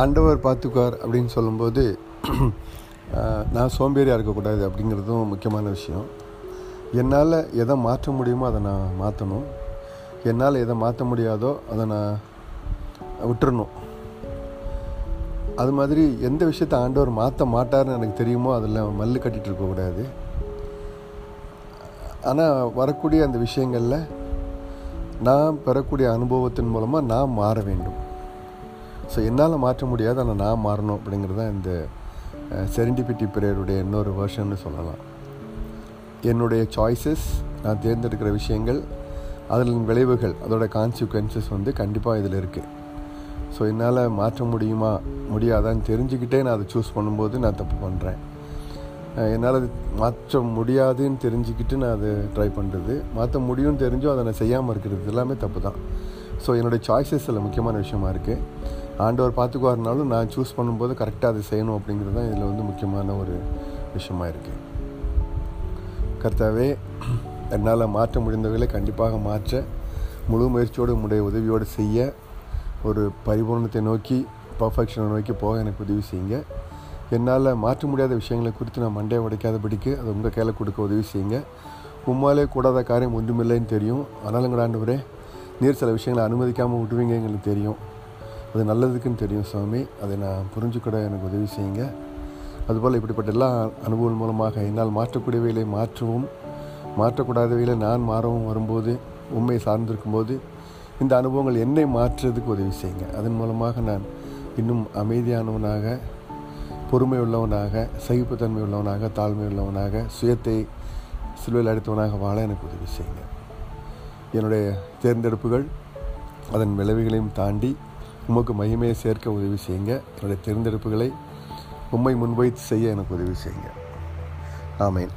ஆண்டவர் பார்த்துக்குவார் அப்படின்னு சொல்லும்போது நான் சோம்பேறியாக இருக்கக்கூடாது அப்படிங்கிறதும் முக்கியமான விஷயம். என்னால் எதை மாற்ற முடியுமோ அதை நான் மாற்றணும் என்னால் எதை மாற்ற முடியாதோ அதை நான் விட்டுறணும். அது மாதிரி எந்த விஷயத்தை ஆண்டவர் மாற்ற மாட்டார்னு எனக்கு தெரியுமோ அதில் மல்லு கட்டிகிட்டு இருக்கக்கூடாது ஆனால் வரக்கூடிய அந்த விஷயங்களில் நான் பெறக்கூடிய அனுபவத்தின் மூலமாக நான் மாற வேண்டும். ஸோ என்னால் மாற்ற முடியாது ஆனால் நான் மாறணும் அப்படிங்கிறது தான் இந்த செரிண்டிபிட்டி பிரேயருடைய இன்னொரு வேர்ஷன்னு சொல்லலாம். என்னுடைய சாய்ஸஸ் நான் தேர்ந்தெடுக்கிற விஷயங்கள் அதில் விளைவுகள் அதோட கான்சிக்வன்சஸ் வந்து கண்டிப்பாக இதில் இருக்குது ஸோ என்னால் மாற்ற முடியுமா முடியாதான்னு தெரிஞ்சுக்கிட்டே நான் அதை சூஸ் பண்ணும்போது நான் தப்பு பண்ணுறேன் என்னால் அது மாற்ற முடியாதுன்னு தெரிஞ்சுக்கிட்டு நான் அதை ட்ரை பண்ணுறது மாற்ற முடியும்னு தெரிஞ்சும் அதை நான் செய்யாமல் இருக்கிறது எல்லாமே தப்பு தான். ஸோ என்னுடைய சாய்ஸஸ் முக்கியமான விஷயமா இருக்குது ஆண்டவர் பார்த்துக்குவாருனாலும் நான் சூஸ் பண்ணும்போது கரெக்டாக அதை செய்யணும் அப்படிங்கிறது தான் இதில் வந்து முக்கியமான ஒரு விஷயமா இருக்குது கர்த்தாவே என்னால் மாற்ற முடிந்தவர்களை கண்டிப்பாக மாற்ற முழு முயற்சியோடு உடைய உதவியோடு செய்ய ஒரு பரிபூர்ணத்தை நோக்கி பர்ஃபெக்ஷனை நோக்கி போக எனக்கு உதவி செய்யுங்க. என்னால் மாற்ற முடியாத விஷயங்களை குறித்து நான் மண்டையை உடைக்காதபடிக்கு அது உங்கள் கையில் கொடுக்க உதவி செய்யுங்க. உம்மாலே கூடாத காரியம் ஒன்றுமில்லைன்னு தெரியும். ஆனாலும் ஆண்டவரே நீர் சில விஷயங்களை அனுமதிக்காமல் விட்டுவீங்க எங்களுக்கு தெரியும். அது நல்லதுக்குன்னு தெரியும் சுவாமி. அதை நான் புரிஞ்சுக்கூட எனக்கு உதவி செய்யுங்க. அதுபோல் இப்படிப்பட்ட எல்லா அனுபவம் மூலமாக என்னால் மாற்றக்கூடியவைகளை மாற்றவும் மாற்றக்கூடாதவைகளை நான் மாறவும் வரும்போது உண்மை சார்ந்திருக்கும்போது இந்த அனுபவங்கள் என்னை மாற்றுறதுக்கு உதவி செய்யுங்க. அதன் மூலமாக நான் இன்னும் அமைதியானவனாக பொறுமை உள்ளவனாக சகிப்புத்தன்மை உள்ளவனாக தாழ்மை உள்ளவனாக சுயத்தை சிலுவையில் அடித்தவனாக வாழ எனக்கு உதவி செய்யுங்க. என்னுடைய தேர்ந்தெடுப்புகள் அதன் விளைவுகளையும் தாண்டி உமக்கு மகிமையை சேர்க்க உதவி செய்யுங்க. என்னுடைய தேர்ந்தெடுப்புகளை உண்மை முன்வைத்து செய்ய எனக்கு உதவி செய்யுங்க. ஆமேன்.